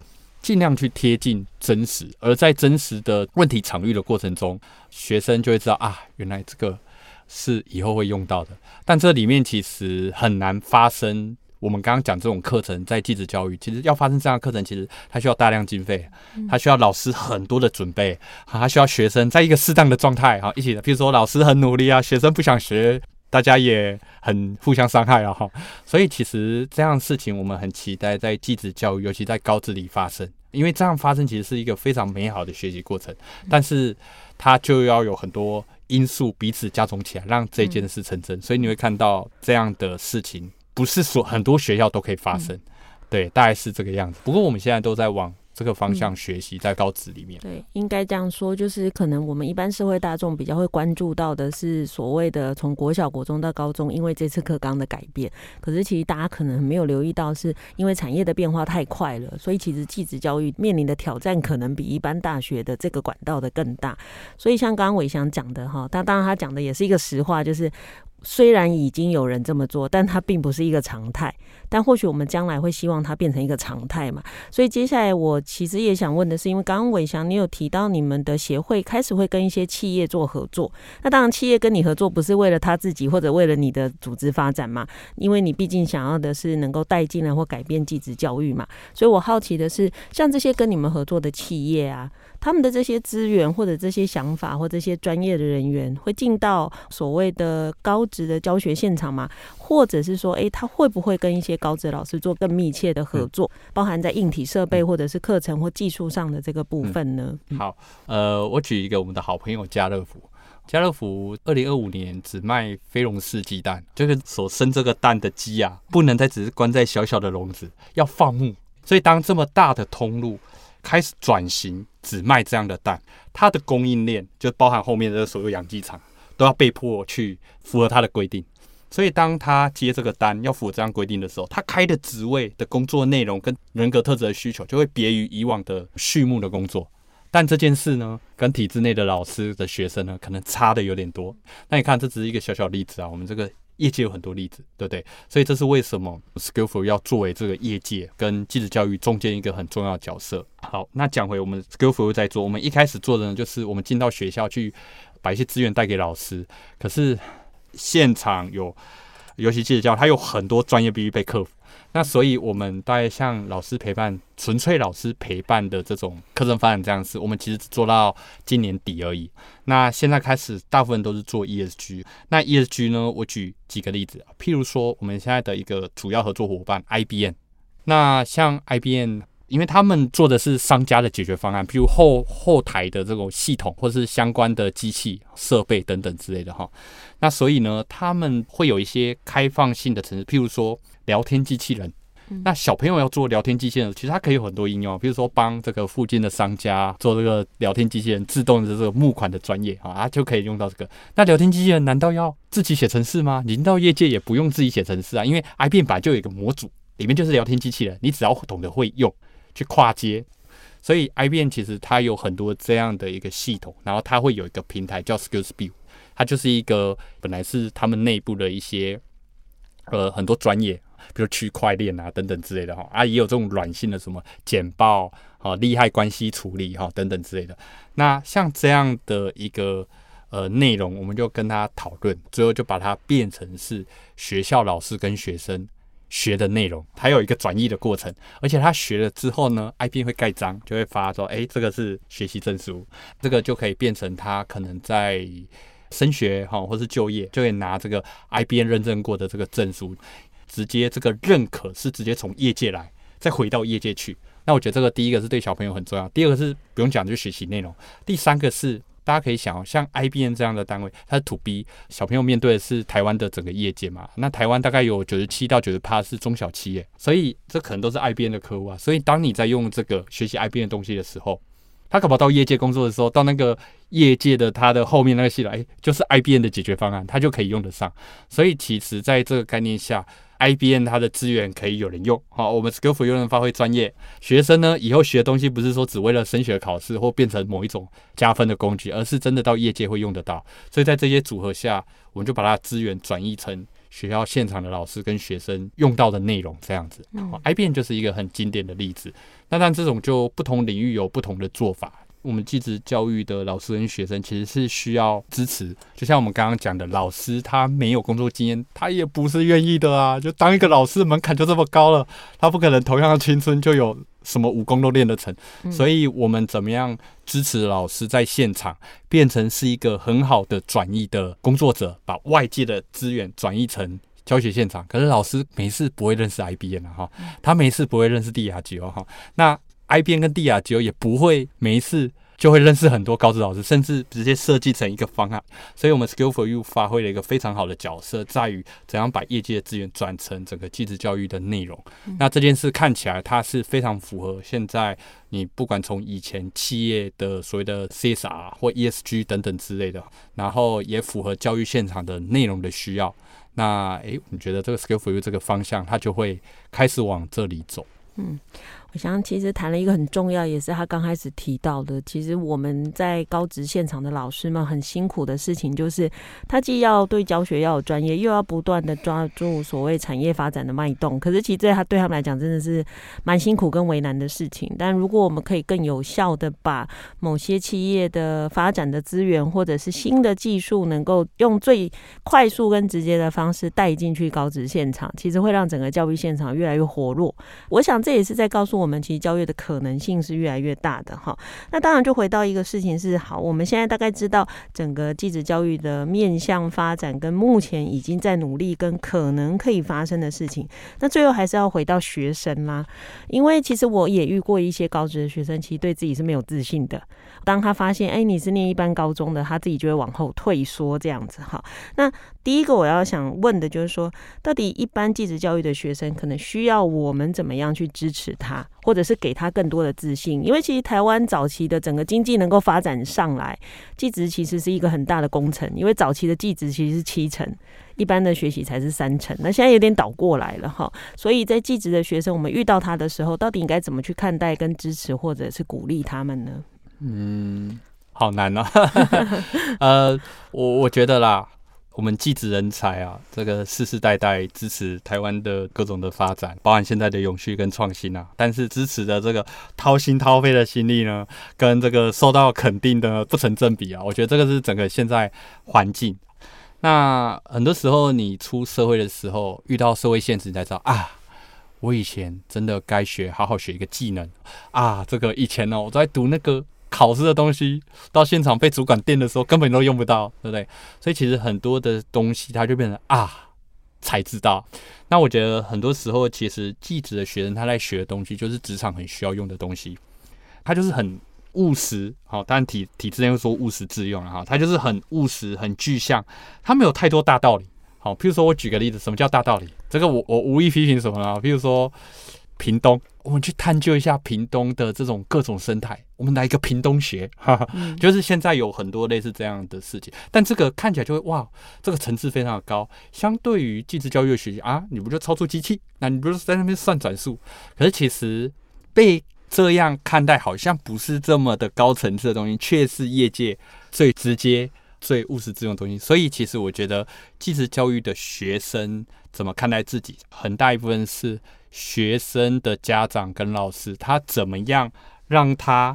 [SPEAKER 4] 尽量去贴近真实，而在真实的问题场域的过程中，学生就会知道啊，原来这个是以后会用到的。但这里面其实很难发生我们刚刚讲这种课程在继职教育，其实要发生这样的课程，其实它需要大量经费，它需要老师很多的准备，它需要学生在一个适当的状态，哈，一起的。比如说老师很努力啊，学生不想学，大家也很互相伤害啊，哈。所以其实这样的事情，我们很期待在继职教育，尤其在高职里发生，因为这样发生其实是一个非常美好的学习过程，但是它就要有很多。因素彼此加重起来，让这件事成真。嗯、所以你会看到这样的事情，不是说很多学校都可以发生，嗯、对，大概是这个样子。不过我们现在都在往。这个方向学习在高职里面，
[SPEAKER 2] 对，应该这样说，就是可能我们一般社会大众比较会关注到的是所谓的从国小、国中到高中，因为这次课纲的改变。可是其实大家可能没有留意到，是因为产业的变化太快了，所以其实技职教育面临的挑战可能比一般大学的这个管道的更大。所以像刚刚伟翔讲的哈，他当然他讲的也是一个实话，就是。虽然已经有人这么做，但它并不是一个常态。但或许我们将来会希望它变成一个常态嘛。所以接下来我其实也想问的是，因为刚刚伟翔你有提到你们的协会开始会跟一些企业做合作。那当然，企业跟你合作不是为了他自己或者为了你的组织发展嘛，因为你毕竟想要的是能够带进来或改变继职教育嘛。所以我好奇的是，像这些跟你们合作的企业啊。他们的这些资源或者这些想法或这些专业的人员会进到所谓的高职的教学现场吗？或者是说，诶，他会不会跟一些高职老师做更密切的合作，嗯、包含在硬体设备或者是课程或技术上的这个部分呢？
[SPEAKER 4] 嗯、好，呃，我举一个我们的好朋友家乐福，家乐福二零二五年只卖非笼式鸡蛋，就是所生这个蛋的鸡啊，不能再只是关在小小的笼子，要放牧，所以当这么大的通路。开始转型，只卖这样的蛋，它的供应链就包含后面的所有养鸡场，都要被迫去符合它的规定。所以，当他接这个单要符合这样规定的时候，他开的职位的工作内容跟人格特质的需求就会别于以往的畜牧的工作。但这件事呢，跟体制内的老师的学生呢，可能差的有点多。那你看，这只是一个小小例子啊，我们这个。业界有很多例子，对不对？所以这是为什么 Skillful 要作为这个业界跟技职教育中间一个很重要的角色。好，那讲回我们 Skillful 在做，我们一开始做的呢，就是我们进到学校去把一些资源带给老师。可是现场有，尤其技职教育，它有很多专业必须被克服。那所以，我们大概像老师陪伴、纯粹老师陪伴的这种课程发展这样子，我们其实只做到今年底而已。那现在开始，大部分都是做 ESG。那 ESG 呢，我举几个例子，譬如说，我们现在的一个主要合作伙伴 IBM。那像 IBM，因为他们做的是商家的解决方案，譬如后后台的这种系统，或是相关的机器设备等等之类的哈。那所以呢，他们会有一些开放性的城市，譬如说。聊天机器人，那小朋友要做聊天机器人，其实它可以有很多应用，比如说帮这个附近的商家做这个聊天机器人自动的这个募款的专业啊，它就可以用到这个。那聊天机器人难道要自己写程式吗？您到业界也不用自己写程式啊，因为 IBM 就有一个模组，里面就是聊天机器人，你只要懂得会用，去跨接。所以 IBM 其实它有很多这样的一个系统，然后它会有一个平台叫 SkillsBuild，它就是一个本来是他们内部的一些呃很多专业。比如区块链啊等等之类的哈啊，也有这种软性的什么简报啊、利害关系处理哈等等之类的。那像这样的一个呃内容，我们就跟他讨论，最后就把它变成是学校老师跟学生学的内容，还有一个转译的过程。而且他学了之后呢，IBM 会盖章，就会发说，哎，这个是学习证书，这个就可以变成他可能在升学哈或是就业，就可以拿这个 IBM 认证过的这个证书。直接这个认可是直接从业界来，再回到业界去。那我觉得这个第一个是对小朋友很重要，第二个是不用讲就学习内容，第三个是大家可以想哦，像 IBM 这样的单位，它是 To B，小朋友面对的是台湾的整个业界嘛。那台湾大概有九十七到九十趴是中小企业，所以这可能都是 IBM 的客户啊。所以当你在用这个学习 IBM 的东西的时候，他可不到业界工作的时候，到那个业界的他的后面那个系统，哎，就是 IBM 的解决方案，他就可以用得上。所以其实在这个概念下，IBM 它的资源可以有人用，好，我们 Skillful 又能发挥专业。学生呢，以后学的东西不是说只为了升学考试或变成某一种加分的工具，而是真的到业界会用得到。所以在这些组合下，我们就把它资源转移成学校现场的老师跟学生用到的内容，这样子。IBM 就是一个很经典的例子。那但这种就不同领域有不同的做法。我们技职教育的老师跟学生其实是需要支持，就像我们刚刚讲的，老师他没有工作经验，他也不是愿意的啊。就当一个老师门槛就这么高了，他不可能同样的青春就有什么武功都练得成。所以，我们怎么样支持老师在现场变成是一个很好的转移的工作者，把外界的资源转移成教学现场。可是老师没事不会认识 IBM 啊，哈，他没事不会认识帝亚吉欧哈，那。IBM 跟帝亚吉欧也不会每一次就会认识很多高职老师，甚至直接设计成一个方案。所以，我们 Skill for You 发挥了一个非常好的角色，在于怎样把业界的资源转成整个技职教育的内容。那这件事看起来它是非常符合现在你不管从以前企业的所谓的 CSR 或 ESG 等等之类的，然后也符合教育现场的内容的需要。那诶，你觉得这个 Skill for You 这个方向，它就会开始往这里走。
[SPEAKER 2] 嗯。我想，其实谈了一个很重要，也是他刚开始提到的。其实我们在高职现场的老师们很辛苦的事情，就是他既要对教学要有专业，又要不断的抓住所谓产业发展的脉动。可是，其实他对他们来讲，真的是蛮辛苦跟为难的事情。但如果我们可以更有效的把某些企业的发展的资源，或者是新的技术，能够用最快速跟直接的方式带进去高职现场，其实会让整个教育现场越来越活络。我想这也是在告诉我。我们其实教育的可能性是越来越大的哈。那当然就回到一个事情是，好，我们现在大概知道整个技职教育的面向发展跟目前已经在努力跟可能可以发生的事情。那最后还是要回到学生啦，因为其实我也遇过一些高职的学生，其实对自己是没有自信的。当他发现，哎，你是念一般高中的，他自己就会往后退缩这样子哈。那第一个我要想问的就是说，到底一般技职教育的学生可能需要我们怎么样去支持他？或者是给他更多的自信，因为其实台湾早期的整个经济能够发展上来，技职其实是一个很大的工程，因为早期的技职其实是七成，一般的学习才是三成，那现在有点倒过来了哈。所以在技职的学生，我们遇到他的时候，到底应该怎么去看待、跟支持，或者是鼓励他们呢？
[SPEAKER 4] 嗯，好难啊。呃，我我觉得啦。我们技职人才啊，这个世世代代支持台湾的各种的发展，包含现在的永续跟创新啊。但是支持的这个掏心掏肺的心力呢，跟这个受到肯定的不成正比啊。我觉得这个是整个现在环境。那很多时候你出社会的时候，遇到社会现实，你才知道啊，我以前真的该学，好好学一个技能啊。这个以前呢，我在读那个。考试的东西到现场被主管电的时候，根本都用不到，对不对？所以其实很多的东西，它就变成啊才知道。那我觉得很多时候，其实技职的学生他在学的东西，就是职场很需要用的东西。他就是很务实，好，当然体体制内又说务实自用了哈。他就是很务实、很具象，他没有太多大道理。好，譬如说我举个例子，什么叫大道理？这个我我无意批评什么呢？譬如说。屏东，我们去探究一下屏东的这种各种生态。我们来一个屏东学，哈哈，就是现在有很多类似这样的事情。但这个看起来就会哇，这个层次非常的高。相对于技职教育的学习啊，你不就操作机器？那你不是在那边算转数？可是其实被这样看待，好像不是这么的高层次的东西，却是业界最直接、最务实之用的东西。所以，其实我觉得技职教育的学生怎么看待自己，很大一部分是。学生的家长跟老师，他怎么样让他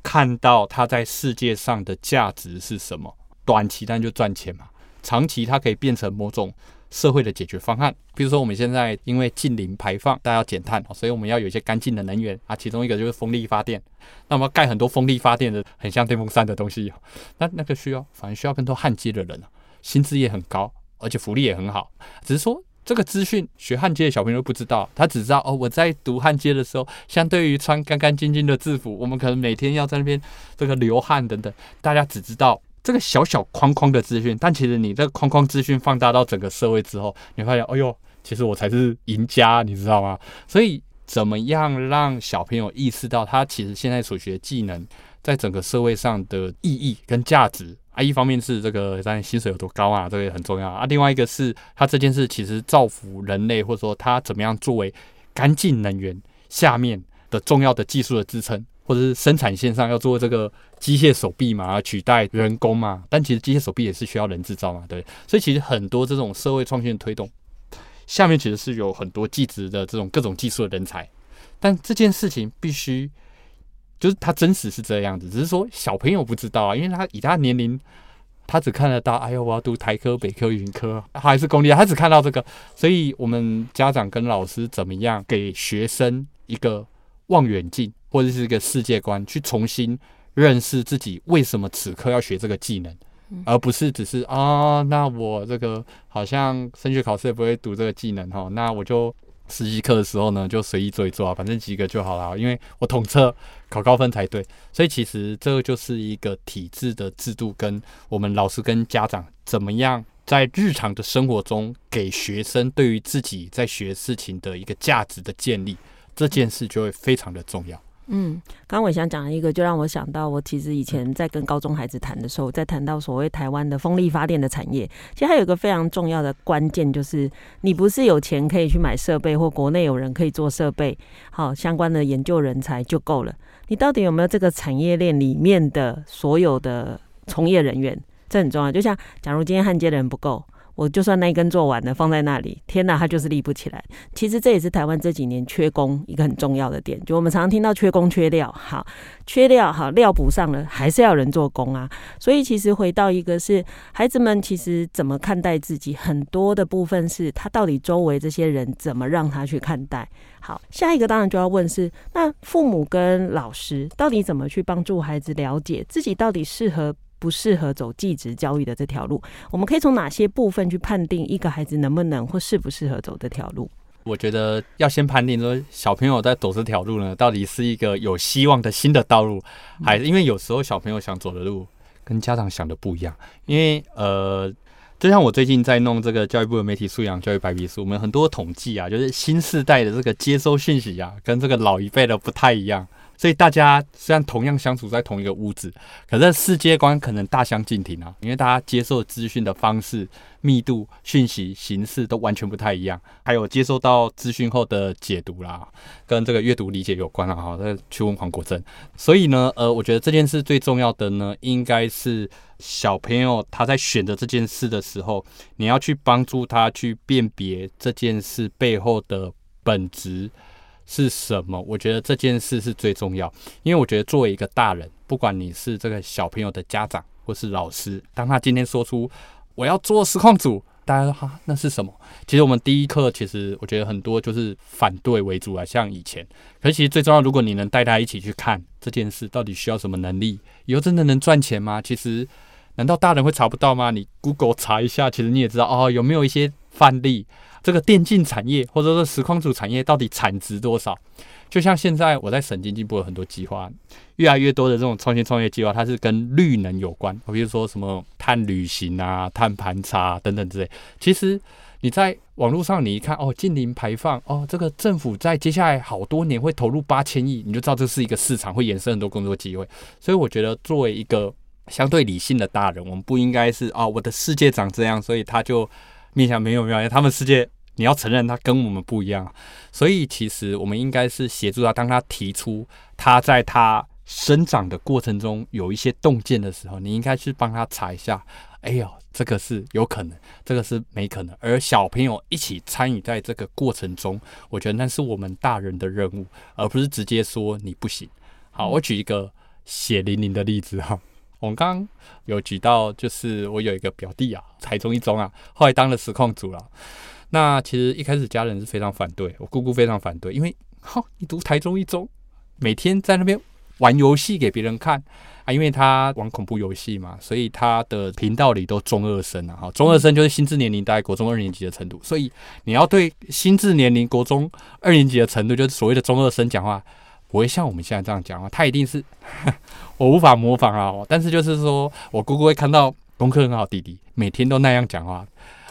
[SPEAKER 4] 看到他在世界上的价值是什么？短期当然就赚钱嘛，长期它可以变成某种社会的解决方案。比如说我们现在因为近零排放，大家要减碳，所以我们要有一些干净的能源啊，其中一个就是风力发电。那么盖很多风力发电的很像电风扇的东西，那那个需要反而需要更多焊接的人，薪资也很高，而且福利也很好，只是说。这个资讯学焊接的小朋友不知道，他只知道哦，我在读焊接的时候，相对于穿干干净净的制服，我们可能每天要在那边这个流汗等等，大家只知道这个小小框框的资讯，但其实你这个框框资讯放大到整个社会之后，你发现，哎呦，其实我才是赢家，你知道吗？所以，怎么样让小朋友意识到他其实现在所学技能在整个社会上的意义跟价值？啊，一方面是这个，当然薪水有多高啊，这个也很重要啊。另外一个是，他这件事其实造福人类，或者说他怎么样作为干净能源下面的重要的技术的支撑，或者是生产线上要做这个机械手臂嘛，取代人工嘛。但其实机械手臂也是需要人制造嘛，对。所以其实很多这种社会创新的推动，下面其实是有很多技职的这种各种技术的人才，但这件事情必须就是他真实是这样子，只是说小朋友不知道啊，因为他以他年龄，他只看得到，哎呦，我要读台科、北科、云科，还是公立，他只看到这个，所以我们家长跟老师怎么样给学生一个望远镜或者是一个世界观，去重新认识自己为什么此刻要学这个技能，而不是只是啊、哦，那我这个好像升学考试也不会读这个技能哈，那我就。实习课的时候呢，就随意做一做啊，反正及格就好了，因为我统测考高分才对。所以其实这个就是一个体制的制度，跟我们老师跟家长怎么样在日常的生活中给学生对于自己在学事情的一个价值的建立，这件事就会非常的重要。
[SPEAKER 2] 嗯，刚刚我想讲一个，就让我想到，我其实以前在跟高中孩子谈的时候，在谈到所谓台湾的风力发电的产业，其实还有个非常重要的关键，就是你不是有钱可以去买设备，或国内有人可以做设备，好相关的研究人才就够了。你到底有没有这个产业链里面的所有的从业人员？这很重要。就像假如今天焊接的人不够。我就算那一根做完了，放在那里，天哪，它就是立不起来。其实这也是台湾这几年缺工一个很重要的点，就我们常常听到缺工缺料，好，缺料好，料补上了，还是要人做工啊。所以其实回到一个是孩子们其实怎么看待自己，很多的部分是他到底周围这些人怎么让他去看待。好，下一个当然就要问是，那父母跟老师到底怎么去帮助孩子了解自己到底适合。不适合走继职教育的这条路，我们可以从哪些部分去判定一个孩子能不能或适不适合走这条路？
[SPEAKER 4] 我觉得要先判定说小朋友在走这条路呢，到底是一个有希望的新的道路，还是因为有时候小朋友想走的路跟家长想的不一样。因为呃，就像我最近在弄这个教育部的媒体素养教育白皮书，我们很多统计啊，就是新世代的这个接收讯息啊，跟这个老一辈的不太一样。所以大家虽然同样相处在同一个屋子，可是世界观可能大相径庭啊，因为大家接受资讯的方式、密度、讯息形式都完全不太一样，还有接受到资讯后的解读啦，跟这个阅读理解有关了哈。再去问黄国正。所以呢，呃，我觉得这件事最重要的呢，应该是小朋友他在选择这件事的时候，你要去帮助他去辨别这件事背后的本质。是什么？我觉得这件事是最重要，因为我觉得作为一个大人，不管你是这个小朋友的家长或是老师，当他今天说出我要做实况组，大家说哈，那是什么？其实我们第一课其实我觉得很多就是反对为主啊，像以前。可是其实最重要，如果你能带他一起去看这件事到底需要什么能力，以后真的能赚钱吗？其实难道大人会查不到吗？你 Google 查一下，其实你也知道哦，有没有一些范例？这个电竞产业或者说实况主产业到底产值多少？就像现在我在省经济部有很多计划，越来越多的这种创新创业计划，它是跟绿能有关，比如说什么碳旅行啊、碳盘查、等等之类。其实你在网络上你一看哦，近零排放哦，这个政府在接下来好多年会投入八千亿，你就知道这是一个市场，会衍生很多工作机会。所以我觉得作为一个相对理性的大人，我们不应该是啊、哦，我的世界长这样，所以他就面向没有没有，他们世界。你要承认他跟我们不一样，所以其实我们应该是协助他。当他提出他在他生长的过程中有一些洞见的时候，你应该去帮他查一下。哎呦，这个是有可能，这个是没可能。而小朋友一起参与在这个过程中，我觉得那是我们大人的任务，而不是直接说你不行。好，我举一个血淋淋的例子哈。我们刚刚有举到，就是我有一个表弟啊，台中一中啊，后来当了实控组了。那其实一开始家人是非常反对，我姑姑非常反对，因为哈，你读台中一中，每天在那边玩游戏给别人看啊，因为他玩恐怖游戏嘛，所以他的频道里都中二生啊，哈，中二生就是心智年龄大概国中二年级的程度，所以你要对心智年龄国中二年级的程度，就是所谓的中二生讲话，不会像我们现在这样讲话，他一定是 我无法模仿啊，但是就是说我姑姑会看到功课很好弟弟每天都那样讲话。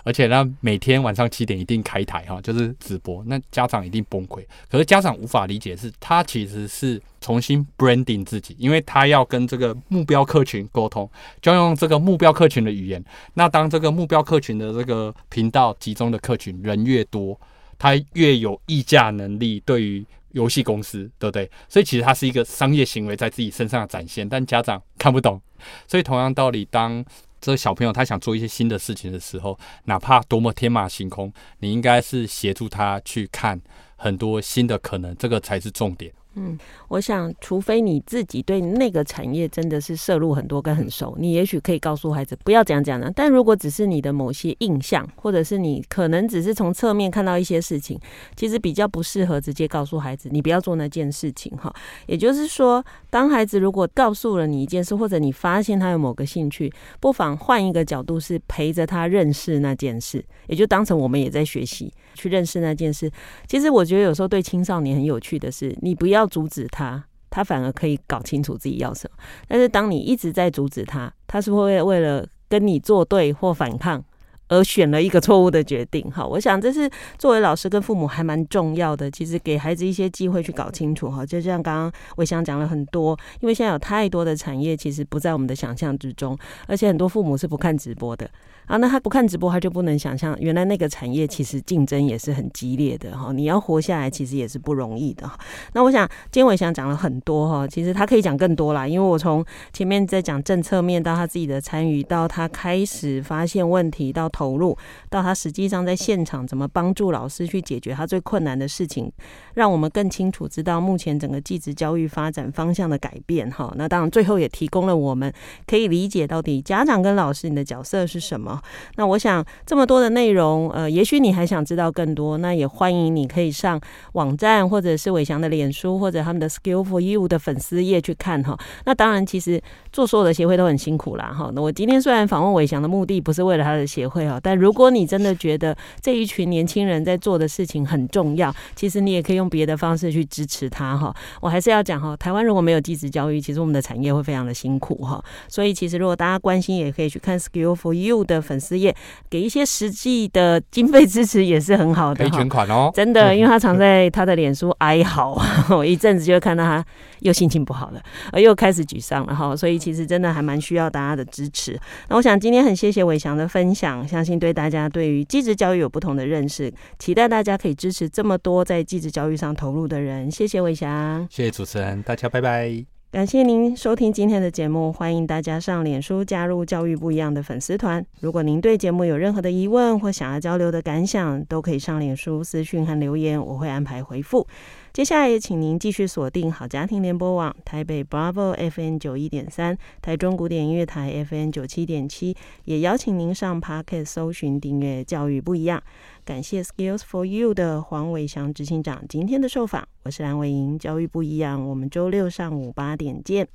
[SPEAKER 4] 而且呢，每天晚上七点一定开台哈，就是直播，那家长一定崩溃。可是家长无法理解是，他其实是重新 branding 自己，因为他要跟这个目标客群沟通，就要用这个目标客群的语言。那当这个目标客群的这个频道集中的客群人越多，他越有议价能力，对于游戏公司，对不对？所以其实他是一个商业行为在自己身上的展现，但家长看不懂。所以同样道理，当这个小朋友他想做一些新的事情的时候，哪怕多么天马行空，你应该是协助他去看很多新的可能，这个才是重点。
[SPEAKER 2] 嗯，我想，除非你自己对那个产业真的是涉入很多跟很熟，你也许可以告诉孩子不要这样讲呢。但如果只是你的某些印象，或者是你可能只是从侧面看到一些事情，其实比较不适合直接告诉孩子你不要做那件事情哈。也就是说，当孩子如果告诉了你一件事，或者你发现他有某个兴趣，不妨换一个角度，是陪着他认识那件事，也就当成我们也在学习去认识那件事。其实我觉得有时候对青少年很有趣的是，你不要。阻止他，他反而可以搞清楚自己要什么。但是当你一直在阻止他，他是会为了跟你作对或反抗而选了一个错误的决定。好，我想这是作为老师跟父母还蛮重要的。其实给孩子一些机会去搞清楚。哈，就像刚刚伟翔讲了很多，因为现在有太多的产业其实不在我们的想象之中，而且很多父母是不看直播的。啊，那他不看直播，他就不能想象原来那个产业其实竞争也是很激烈的哈。你要活下来，其实也是不容易的。那我想，金伟翔讲了很多哈，其实他可以讲更多啦，因为我从前面在讲政策面，到他自己的参与，到他开始发现问题，到投入，到他实际上在现场怎么帮助老师去解决他最困难的事情，让我们更清楚知道目前整个技职教育发展方向的改变哈。那当然，最后也提供了我们可以理解到底家长跟老师你的角色是什么。那我想这么多的内容，呃，也许你还想知道更多，那也欢迎你可以上网站，或者是伟翔的脸书，或者他们的 Skill for You 的粉丝页去看哈。那当然，其实做所有的协会都很辛苦啦哈。那我今天虽然访问伟翔的目的不是为了他的协会哈，但如果你真的觉得这一群年轻人在做的事情很重要，其实你也可以用别的方式去支持他哈。我还是要讲哈，台湾如果没有技职教育，其实我们的产业会非常的辛苦哈。所以其实如果大家关心，也可以去看 Skill for You 的粉丝页，给一些实际的经费支持也是很好的，可以
[SPEAKER 4] 捐款哦。
[SPEAKER 2] 真的，因为他常在他的脸书哀嚎，我一阵子就会看到他又心情不好了，而又开始沮丧了哈。所以其实真的还蛮需要大家的支持。那我想今天很谢谢伟翔的分享，相信对大家对于技职教育有不同的认识，期待大家可以支持这么多在技职教育上投入的人。谢谢伟翔，
[SPEAKER 4] 谢谢主持人，大家拜拜。
[SPEAKER 2] 感谢您收听今天的节目，欢迎大家上脸书加入“教育不一样”的粉丝团。如果您对节目有任何的疑问或想要交流的感想，都可以上脸书私讯和留言，我会安排回复。接下来也请您继续锁定好家庭联播网台北 Bravo FN 九一点三、台中古典音乐台 FN 九七点七，也邀请您上 Podcast 搜寻订阅“教育不一样”。感谢 Skills for You 的黄伟翔执行长今天的受访，我是蓝伟莹，教育不一样，我们周六上午八点见。